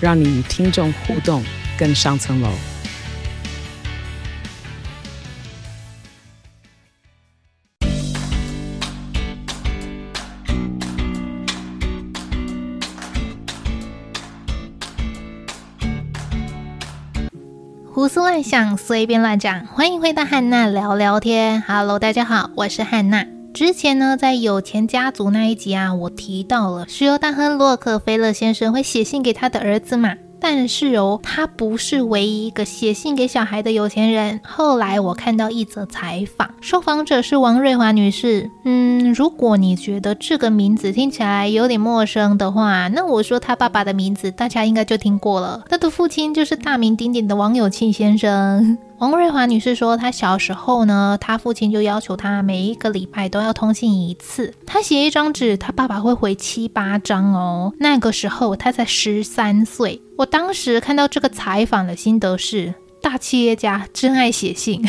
让你与听众互动更上层楼。胡思乱想，随便乱讲。欢迎回到汉娜聊聊天。Hello，大家好，我是汉娜。之前呢，在有钱家族那一集啊，我提到了石油大亨洛克菲勒先生会写信给他的儿子嘛。但是哦，他不是唯一一个写信给小孩的有钱人。后来我看到一则采访，受访者是王瑞华女士。嗯，如果你觉得这个名字听起来有点陌生的话，那我说他爸爸的名字大家应该就听过了。他的父亲就是大名鼎鼎的王有庆先生。王瑞华女士说，她小时候呢，她父亲就要求她每一个礼拜都要通信一次。她写一张纸，她爸爸会回七八张哦。那个时候她才十三岁。我当时看到这个采访的心得是：大企业家真爱写信。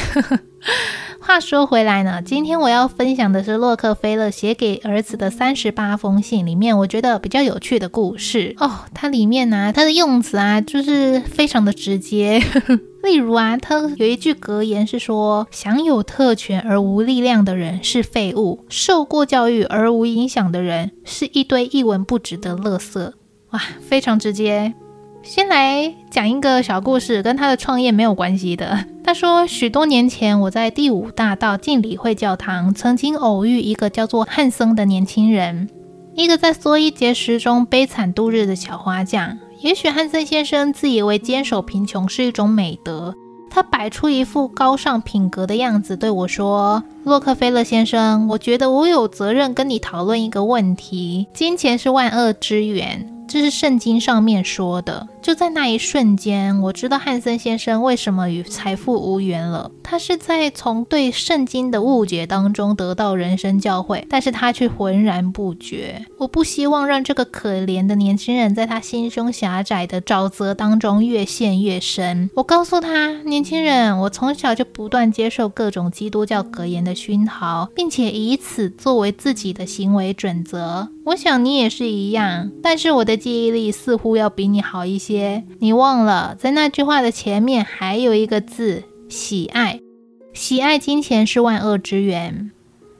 话说回来呢，今天我要分享的是洛克菲勒写给儿子的三十八封信里面，我觉得比较有趣的故事哦。它里面呢、啊，它的用词啊，就是非常的直接。例如啊，他有一句格言是说：“享有特权而无力量的人是废物，受过教育而无影响的人是一堆一文不值的垃圾。”哇，非常直接。先来讲一个小故事，跟他的创业没有关系的。他说，许多年前我在第五大道敬礼会教堂曾经偶遇一个叫做汉森的年轻人，一个在蓑衣节食中悲惨度日的小花匠。也许汉森先生自以为坚守贫穷是一种美德，他摆出一副高尚品格的样子对我说：“洛克菲勒先生，我觉得我有责任跟你讨论一个问题。金钱是万恶之源。”这是圣经上面说的。就在那一瞬间，我知道汉森先生为什么与财富无缘了。他是在从对圣经的误解当中得到人生教诲，但是他却浑然不觉。我不希望让这个可怜的年轻人在他心胸狭窄的沼泽当中越陷越深。我告诉他，年轻人，我从小就不断接受各种基督教格言的熏陶，并且以此作为自己的行为准则。我想你也是一样，但是我的记忆力似乎要比你好一些。你忘了，在那句话的前面还有一个字：喜爱。喜爱金钱是万恶之源。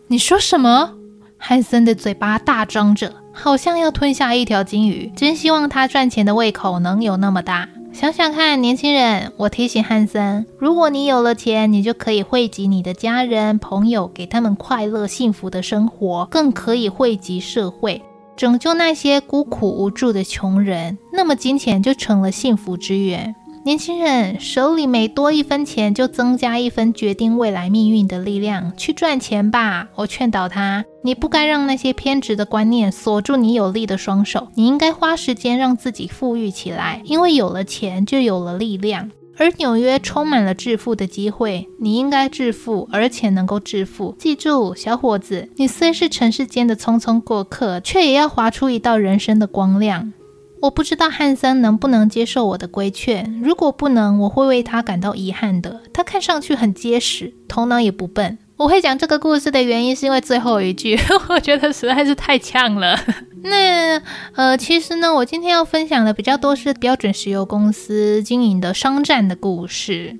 你说什么？汉森的嘴巴大张着，好像要吞下一条金鱼。真希望他赚钱的胃口能有那么大。想想看，年轻人，我提醒汉森，如果你有了钱，你就可以惠及你的家人、朋友，给他们快乐幸福的生活，更可以惠及社会，拯救那些孤苦无助的穷人。那么，金钱就成了幸福之源。年轻人手里每多一分钱，就增加一分决定未来命运的力量。去赚钱吧！我劝导他，你不该让那些偏执的观念锁住你有力的双手。你应该花时间让自己富裕起来，因为有了钱就有了力量。而纽约充满了致富的机会，你应该致富，而且能够致富。记住，小伙子，你虽是尘世间的匆匆过客，却也要划出一道人生的光亮。我不知道汉森能不能接受我的规劝，如果不能，我会为他感到遗憾的。他看上去很结实，头脑也不笨。我会讲这个故事的原因是因为最后一句，我觉得实在是太呛了。那呃，其实呢，我今天要分享的比较多是标准石油公司经营的商战的故事。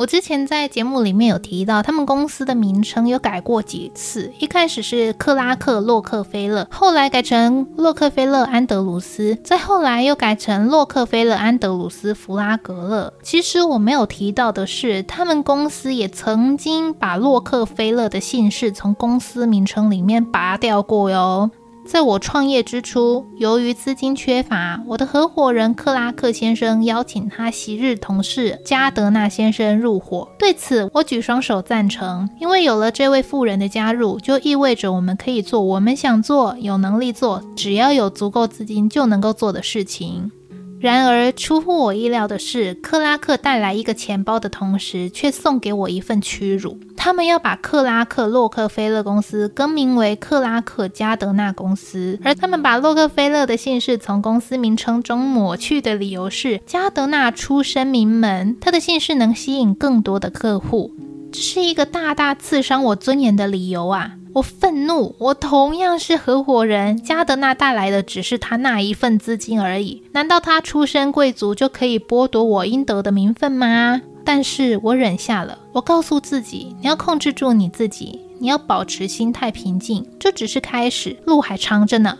我之前在节目里面有提到，他们公司的名称有改过几次。一开始是克拉克洛克菲勒，后来改成洛克菲勒安德鲁斯，再后来又改成洛克菲勒安德鲁斯弗拉格勒。其实我没有提到的是，他们公司也曾经把洛克菲勒的姓氏从公司名称里面拔掉过哟。在我创业之初，由于资金缺乏，我的合伙人克拉克先生邀请他昔日同事加德纳先生入伙。对此，我举双手赞成，因为有了这位富人的加入，就意味着我们可以做我们想做、有能力做、只要有足够资金就能够做的事情。然而，出乎我意料的是，克拉克带来一个钱包的同时，却送给我一份屈辱。他们要把克拉克洛克菲勒公司更名为克拉克加德纳公司，而他们把洛克菲勒的姓氏从公司名称中抹去的理由是，加德纳出身名门，他的姓氏能吸引更多的客户。这是一个大大刺伤我尊严的理由啊！我愤怒，我同样是合伙人。加德纳带来的只是他那一份资金而已。难道他出身贵族就可以剥夺我应得的名分吗？但是我忍下了。我告诉自己，你要控制住你自己，你要保持心态平静。这只是开始，路还长着呢。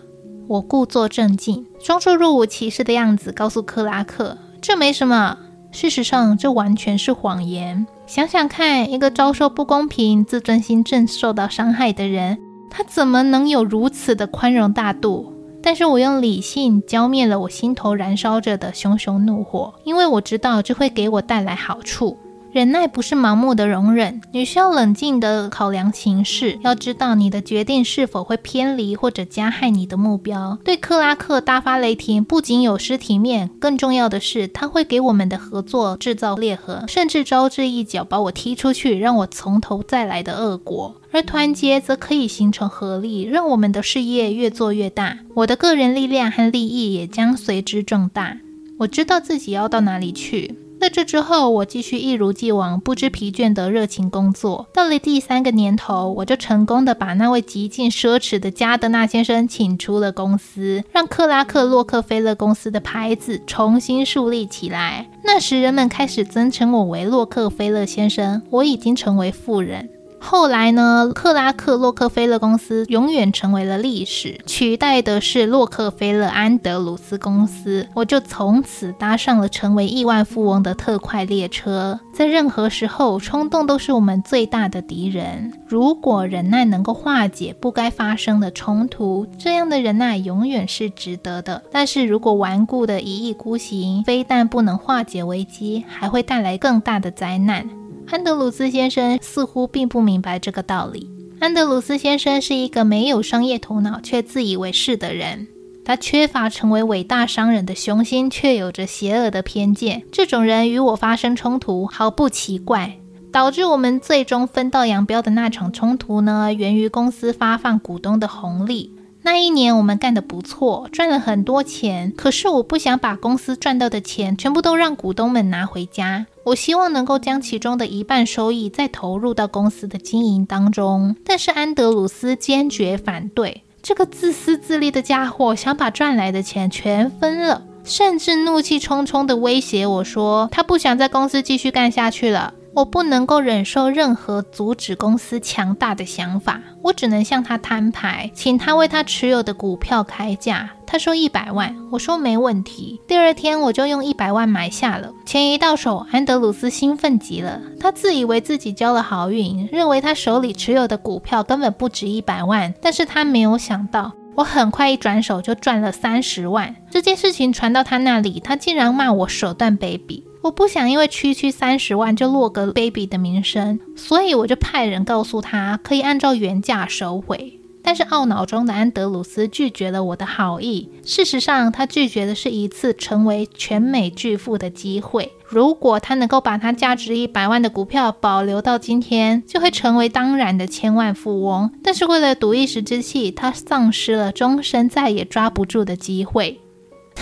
我故作镇静，装出若无其事的样子，告诉克拉克：“这没什么。”事实上，这完全是谎言。想想看，一个遭受不公平、自尊心正受到伤害的人，他怎么能有如此的宽容大度？但是我用理性浇灭了我心头燃烧着的熊熊怒火，因为我知道这会给我带来好处。忍耐不是盲目的容忍，你需要冷静地考量情势，要知道你的决定是否会偏离或者加害你的目标。对克拉克大发雷霆不仅有失体面，更重要的是，他会给我们的合作制造裂痕，甚至招致一脚把我踢出去，让我从头再来的恶果。而团结则可以形成合力，让我们的事业越做越大，我的个人力量和利益也将随之壮大。我知道自己要到哪里去。在这之后，我继续一如既往、不知疲倦的热情工作。到了第三个年头，我就成功的把那位极尽奢侈的加德纳先生请出了公司，让克拉克洛克菲勒公司的牌子重新树立起来。那时，人们开始尊称我为洛克菲勒先生，我已经成为富人。后来呢，克拉克洛克菲勒公司永远成为了历史，取代的是洛克菲勒安德鲁斯公司。我就从此搭上了成为亿万富翁的特快列车。在任何时候，冲动都是我们最大的敌人。如果忍耐能够化解不该发生的冲突，这样的忍耐永远是值得的。但是如果顽固的一意孤行，非但不能化解危机，还会带来更大的灾难。安德鲁斯先生似乎并不明白这个道理。安德鲁斯先生是一个没有商业头脑却自以为是的人，他缺乏成为伟大商人的雄心，却有着邪恶的偏见。这种人与我发生冲突毫不奇怪。导致我们最终分道扬镳的那场冲突呢，源于公司发放股东的红利。那一年我们干得不错，赚了很多钱。可是我不想把公司赚到的钱全部都让股东们拿回家。我希望能够将其中的一半收益再投入到公司的经营当中。但是安德鲁斯坚决反对。这个自私自利的家伙想把赚来的钱全分了，甚至怒气冲冲地威胁我说，他不想在公司继续干下去了。我不能够忍受任何阻止公司强大的想法，我只能向他摊牌，请他为他持有的股票开价。他说一百万，我说没问题。第二天我就用一百万买下了。钱一到手，安德鲁斯兴奋极了，他自以为自己交了好运，认为他手里持有的股票根本不值一百万。但是他没有想到，我很快一转手就赚了三十万。这件事情传到他那里，他竟然骂我手段卑鄙。我不想因为区区三十万就落个卑鄙的名声，所以我就派人告诉他可以按照原价收回。但是懊恼中的安德鲁斯拒绝了我的好意。事实上，他拒绝的是一次成为全美巨富的机会。如果他能够把他价值一百万的股票保留到今天，就会成为当然的千万富翁。但是为了赌一时之气，他丧失了终身再也抓不住的机会。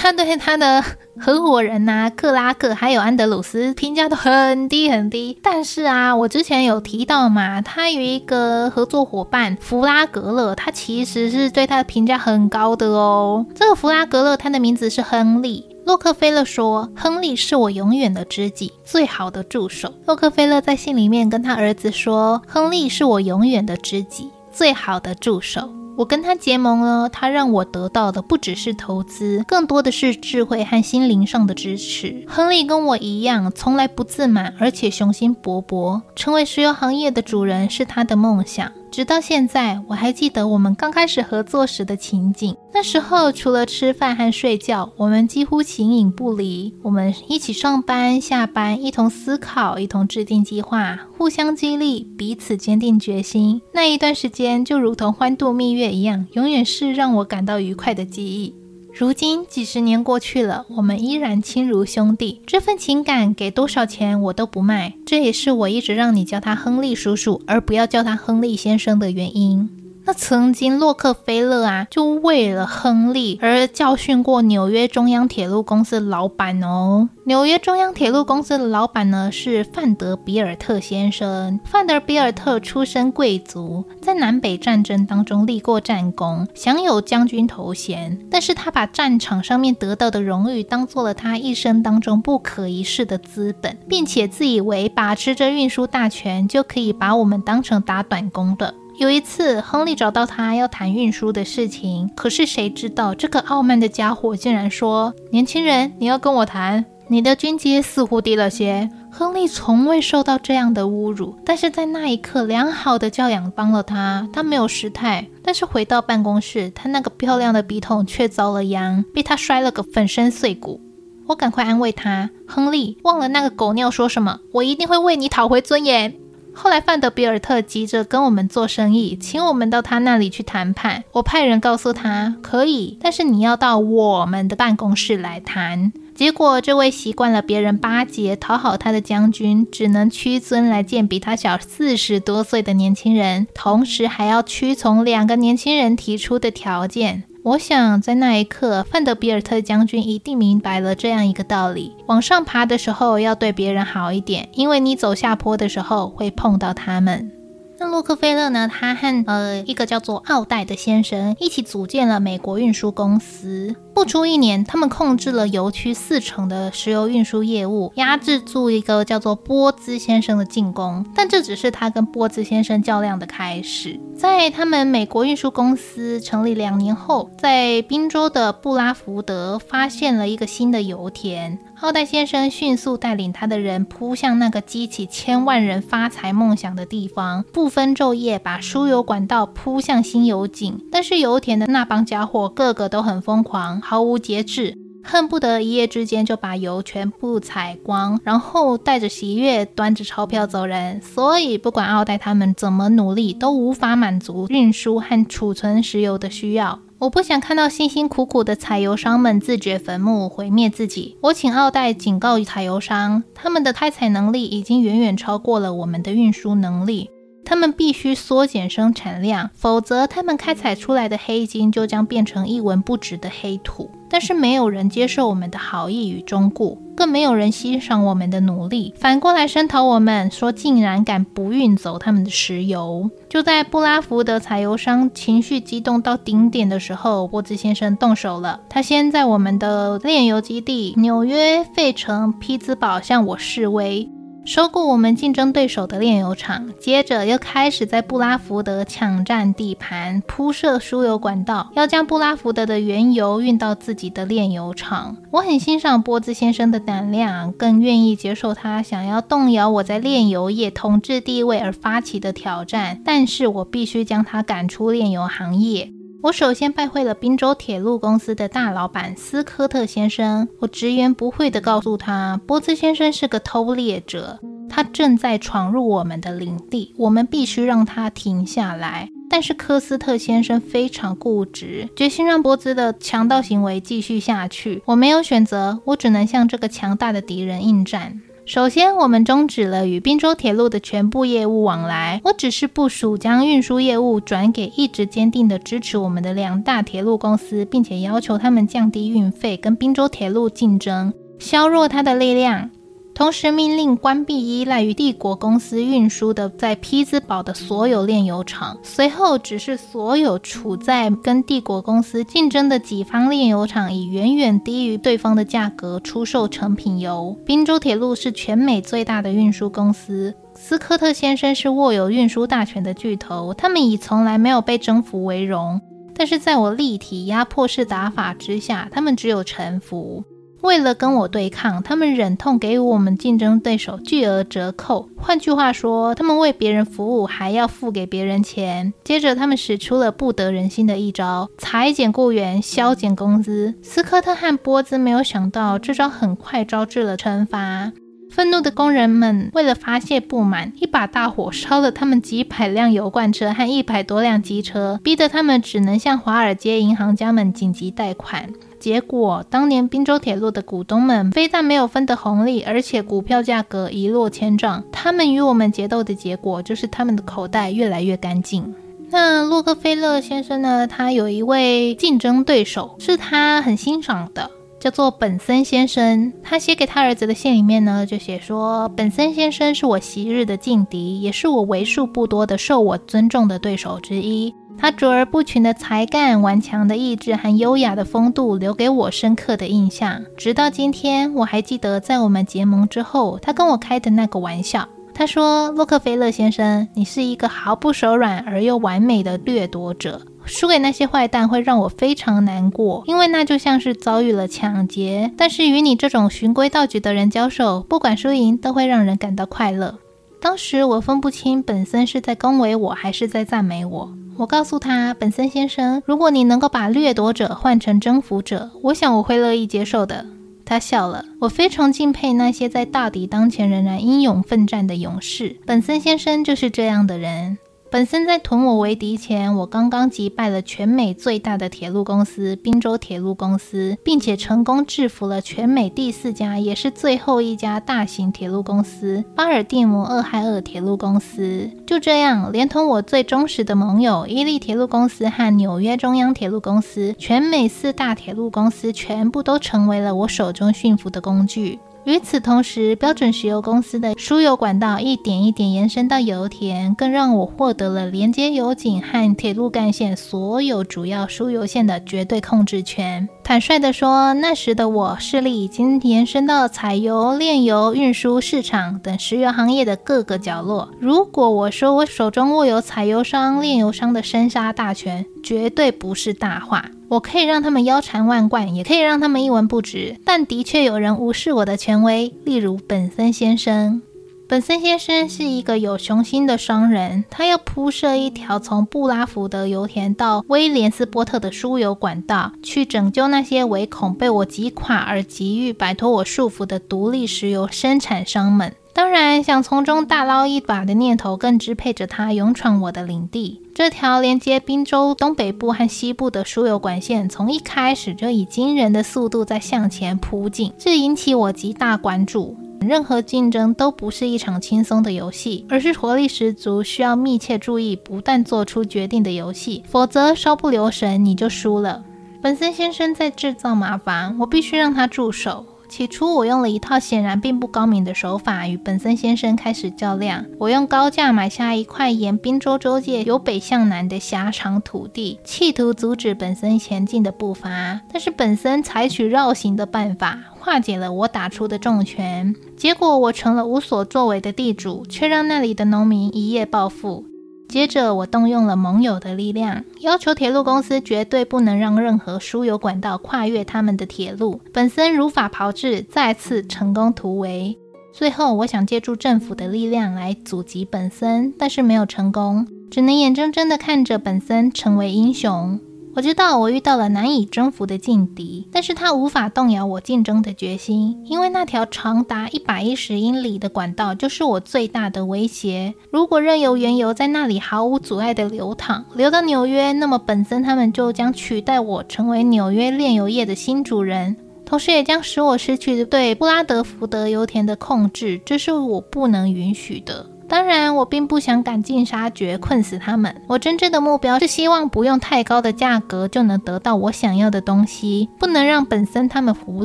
他对他的合伙人呐、克拉克还有安德鲁斯评价都很低很低。但是啊，我之前有提到嘛，他有一个合作伙伴弗拉格勒，他其实是对他的评价很高的哦。这个弗拉格勒，他的名字是亨利。洛克菲勒说：“亨利是我永远的知己，最好的助手。”洛克菲勒在信里面跟他儿子说：“亨利是我永远的知己，最好的助手。”我跟他结盟了，他让我得到的不只是投资，更多的是智慧和心灵上的支持。亨利跟我一样，从来不自满，而且雄心勃勃，成为石油行业的主人是他的梦想。直到现在，我还记得我们刚开始合作时的情景。那时候，除了吃饭和睡觉，我们几乎形影不离。我们一起上班、下班，一同思考，一同制定计划，互相激励，彼此坚定决心。那一段时间就如同欢度蜜月一样，永远是让我感到愉快的记忆。如今几十年过去了，我们依然亲如兄弟，这份情感给多少钱我都不卖。这也是我一直让你叫他亨利叔叔，而不要叫他亨利先生的原因。那曾经洛克菲勒啊，就为了亨利而教训过纽约中央铁路公司老板哦。纽约中央铁路公司的老板呢，是范德比尔特先生。范德比尔特出身贵族，在南北战争当中立过战功，享有将军头衔。但是他把战场上面得到的荣誉当做了他一生当中不可一世的资本，并且自以为把持着运输大权，就可以把我们当成打短工的。有一次，亨利找到他要谈运输的事情，可是谁知道这个傲慢的家伙竟然说：“年轻人，你要跟我谈，你的军阶似乎低了些。”亨利从未受到这样的侮辱，但是在那一刻，良好的教养帮了他，他没有失态。但是回到办公室，他那个漂亮的笔筒却遭了殃，被他摔了个粉身碎骨。我赶快安慰他：“亨利，忘了那个狗尿说什么，我一定会为你讨回尊严。”后来，范德比尔特急着跟我们做生意，请我们到他那里去谈判。我派人告诉他，可以，但是你要到我们的办公室来谈。结果，这位习惯了别人巴结讨好他的将军，只能屈尊来见比他小四十多岁的年轻人，同时还要屈从两个年轻人提出的条件。我想，在那一刻，范德比尔特将军一定明白了这样一个道理：往上爬的时候要对别人好一点，因为你走下坡的时候会碰到他们。那洛克菲勒呢？他和呃一个叫做奥黛的先生一起组建了美国运输公司。不出一年，他们控制了油区四成的石油运输业务，压制住一个叫做波兹先生的进攻。但这只是他跟波兹先生较量的开始。在他们美国运输公司成立两年后，在宾州的布拉福德发现了一个新的油田。奥黛先生迅速带领他的人扑向那个激起千万人发财梦想的地方，不分昼夜把输油管道铺向新油井。但是油田的那帮家伙个个都很疯狂。毫无节制，恨不得一夜之间就把油全部采光，然后带着喜悦端着钞票走人。所以，不管奥黛他们怎么努力，都无法满足运输和储存石油的需要。我不想看到辛辛苦苦的采油商们自掘坟墓，毁灭自己。我请奥黛警告采油商，他们的开采能力已经远远超过了我们的运输能力。他们必须缩减生产量，否则他们开采出来的黑金就将变成一文不值的黑土。但是没有人接受我们的好意与忠告，更没有人欣赏我们的努力，反过来声讨我们，说竟然敢不运走他们的石油。就在布拉福德采油商情绪激动到顶点的时候，波兹先生动手了。他先在我们的炼油基地纽约、费城、匹兹堡向我示威。收购我们竞争对手的炼油厂，接着又开始在布拉福德抢占地盘，铺设输油管道，要将布拉福德的原油运到自己的炼油厂。我很欣赏波兹先生的胆量，更愿意接受他想要动摇我在炼油业统治地位而发起的挑战，但是我必须将他赶出炼油行业。我首先拜会了宾州铁路公司的大老板斯科特先生。我直言不讳地告诉他，波兹先生是个偷猎者，他正在闯入我们的领地，我们必须让他停下来。但是科斯特先生非常固执，决心让波兹的强盗行为继续下去。我没有选择，我只能向这个强大的敌人应战。首先，我们终止了与滨州铁路的全部业务往来。我只是部署将运输业务转给一直坚定的支持我们的两大铁路公司，并且要求他们降低运费，跟滨州铁路竞争，削弱它的力量。同时命令关闭依赖于帝国公司运输的在匹兹堡的所有炼油厂，随后指示所有处在跟帝国公司竞争的己方炼油厂以远远低于对方的价格出售成品油。宾州铁路是全美最大的运输公司，斯科特先生是握有运输大权的巨头，他们以从来没有被征服为荣，但是在我立体压迫式打法之下，他们只有臣服。为了跟我对抗，他们忍痛给予我们竞争对手巨额折扣。换句话说，他们为别人服务还要付给别人钱。接着，他们使出了不得人心的一招：裁减雇员，削减工资。斯科特和波兹没有想到，这招很快招致了惩罚。愤怒的工人们为了发泄不满，一把大火烧了他们几百辆油罐车和一百多辆机车，逼得他们只能向华尔街银行家们紧急贷款。结果当年宾州铁路的股东们非但没有分得红利，而且股票价格一落千丈。他们与我们决斗的结果，就是他们的口袋越来越干净。那洛克菲勒先生呢？他有一位竞争对手，是他很欣赏的。叫做本森先生，他写给他儿子的信里面呢，就写说，本森先生是我昔日的劲敌，也是我为数不多的受我尊重的对手之一。他卓而不群的才干、顽强的意志和优雅的风度，留给我深刻的印象。直到今天，我还记得在我们结盟之后，他跟我开的那个玩笑。他说：“洛克菲勒先生，你是一个毫不手软而又完美的掠夺者。”输给那些坏蛋会让我非常难过，因为那就像是遭遇了抢劫。但是与你这种循规蹈矩的人交手，不管输赢都会让人感到快乐。当时我分不清本森是在恭维我还是在赞美我。我告诉他，本森先生，如果你能够把掠夺者换成征服者，我想我会乐意接受的。他笑了。我非常敬佩那些在大敌当前仍然英勇奋战的勇士。本森先生就是这样的人。本森在吞我为敌前，我刚刚击败了全美最大的铁路公司——宾州铁路公司，并且成功制服了全美第四家，也是最后一家大型铁路公司——巴尔的摩俄亥俄铁路公司。就这样，连同我最忠实的盟友伊利铁路公司和纽约中央铁路公司，全美四大铁路公司全部都成为了我手中驯服的工具。与此同时，标准石油公司的输油管道一点一点延伸到油田，更让我获得了连接油井和铁路干线所有主要输油线的绝对控制权。坦率地说，那时的我势力已经延伸到采油、炼油、运输、市场等石油行业的各个角落。如果我说我手中握有采油商、炼油商的生杀大权，绝对不是大话。我可以让他们腰缠万贯，也可以让他们一文不值。但的确有人无视我的权威，例如本森先生。本森先生是一个有雄心的商人，他要铺设一条从布拉福德油田到威廉斯波特的输油管道，去拯救那些唯恐被我击垮而急于摆脱我束缚的独立石油生产商们。当然，想从中大捞一把的念头更支配着他勇闯我的领地。这条连接宾州东北部和西部的输油管线，从一开始就以惊人的速度在向前扑进，这引起我极大关注。任何竞争都不是一场轻松的游戏，而是活力十足、需要密切注意、不断做出决定的游戏。否则，稍不留神你就输了。本森先生在制造麻烦，我必须让他住手。起初，我用了一套显然并不高明的手法与本森先生开始较量。我用高价买下一块沿宾州州界由北向南的狭长土地，企图阻止本森前进的步伐。但是本森采取绕行的办法，化解了我打出的重拳。结果，我成了无所作为的地主，却让那里的农民一夜暴富。接着，我动用了盟友的力量，要求铁路公司绝对不能让任何输油管道跨越他们的铁路。本森如法炮制，再次成功突围。最后，我想借助政府的力量来阻击本森，但是没有成功，只能眼睁睁地看着本森成为英雄。我知道我遇到了难以征服的劲敌，但是他无法动摇我竞争的决心，因为那条长达一百一十英里的管道就是我最大的威胁。如果任由原油在那里毫无阻碍地流淌，流到纽约，那么本森他们就将取代我成为纽约炼油业的新主人，同时也将使我失去对布拉德福德油田的控制，这是我不能允许的。当然，我并不想赶尽杀绝，困死他们。我真正的目标是希望不用太高的价格就能得到我想要的东西，不能让本森他们胡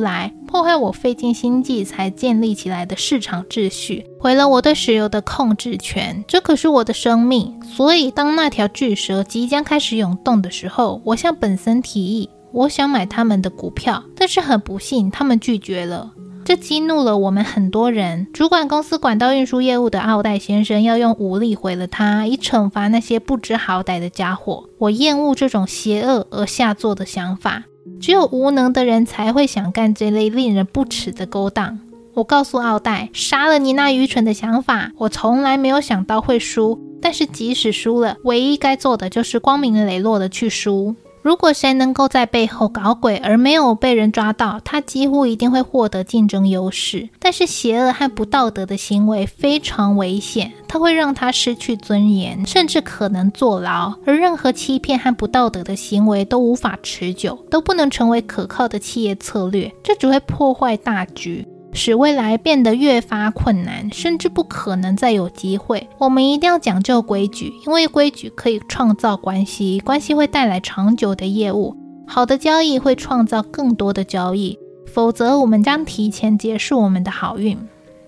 来，破坏我费尽心计才建立起来的市场秩序，毁了我对石油的控制权。这可是我的生命。所以，当那条巨蛇即将开始涌动的时候，我向本森提议，我想买他们的股票，但是很不幸，他们拒绝了。这激怒了我们很多人。主管公司管道运输业务的奥黛先生要用武力毁了他，以惩罚那些不知好歹的家伙。我厌恶这种邪恶而下作的想法。只有无能的人才会想干这类令人不齿的勾当。我告诉奥黛，杀了你那愚蠢的想法。我从来没有想到会输，但是即使输了，唯一该做的就是光明磊落的去输。如果谁能够在背后搞鬼而没有被人抓到，他几乎一定会获得竞争优势。但是邪恶和不道德的行为非常危险，它会让他失去尊严，甚至可能坐牢。而任何欺骗和不道德的行为都无法持久，都不能成为可靠的企业策略，这只会破坏大局。使未来变得越发困难，甚至不可能再有机会。我们一定要讲究规矩，因为规矩可以创造关系，关系会带来长久的业务。好的交易会创造更多的交易，否则我们将提前结束我们的好运。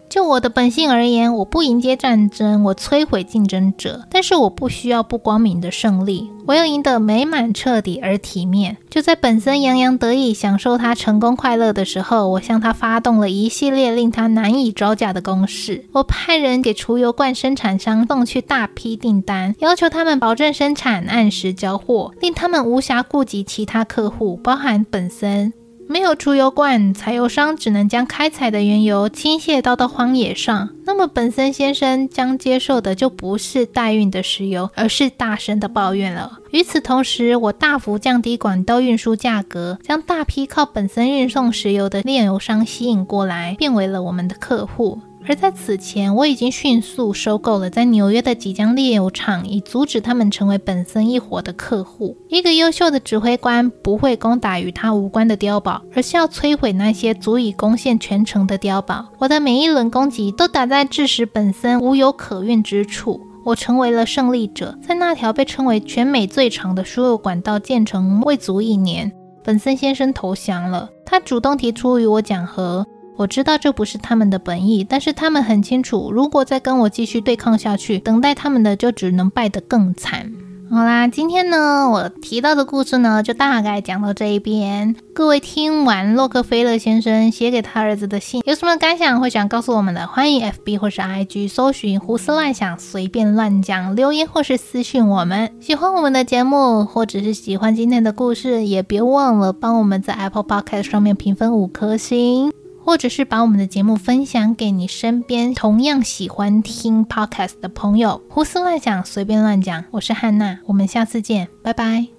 就我的本性而言，我不迎接战争，我摧毁竞争者，但是我不需要不光明的胜利，我要赢得美满、彻底而体面。就在本森洋洋得意、享受他成功快乐的时候，我向他发动了一系列令他难以招架的攻势。我派人给储油罐生产商送去大批订单，要求他们保证生产、按时交货，令他们无暇顾及其他客户，包含本森。没有储油罐，柴油商只能将开采的原油倾泻到到荒野上。那么本森先生将接受的就不是代运的石油，而是大声的抱怨了。与此同时，我大幅降低管道运输价格，将大批靠本森运送石油的炼油商吸引过来，变为了我们的客户。而在此前，我已经迅速收购了在纽约的几家炼油厂，以阻止他们成为本森一伙的客户。一个优秀的指挥官不会攻打与他无关的碉堡，而是要摧毁那些足以攻陷全城的碉堡。我的每一轮攻击都打在致使本森无有可运之处。我成为了胜利者。在那条被称为全美最长的输油管道建成未足一年，本森先生投降了。他主动提出与我讲和。我知道这不是他们的本意，但是他们很清楚，如果再跟我继续对抗下去，等待他们的就只能败得更惨。好啦，今天呢，我提到的故事呢，就大概讲到这一边。各位听完洛克菲勒先生写给他儿子的信，有什么感想或想告诉我们的，欢迎 FB 或是 IG 搜寻胡思乱想，随便乱讲，留言或是私讯我们。喜欢我们的节目，或者是喜欢今天的故事，也别忘了帮我们在 Apple Podcast 上面评分五颗星。或者是把我们的节目分享给你身边同样喜欢听 podcast 的朋友。胡思乱想，随便乱讲。我是汉娜，我们下次见，拜拜。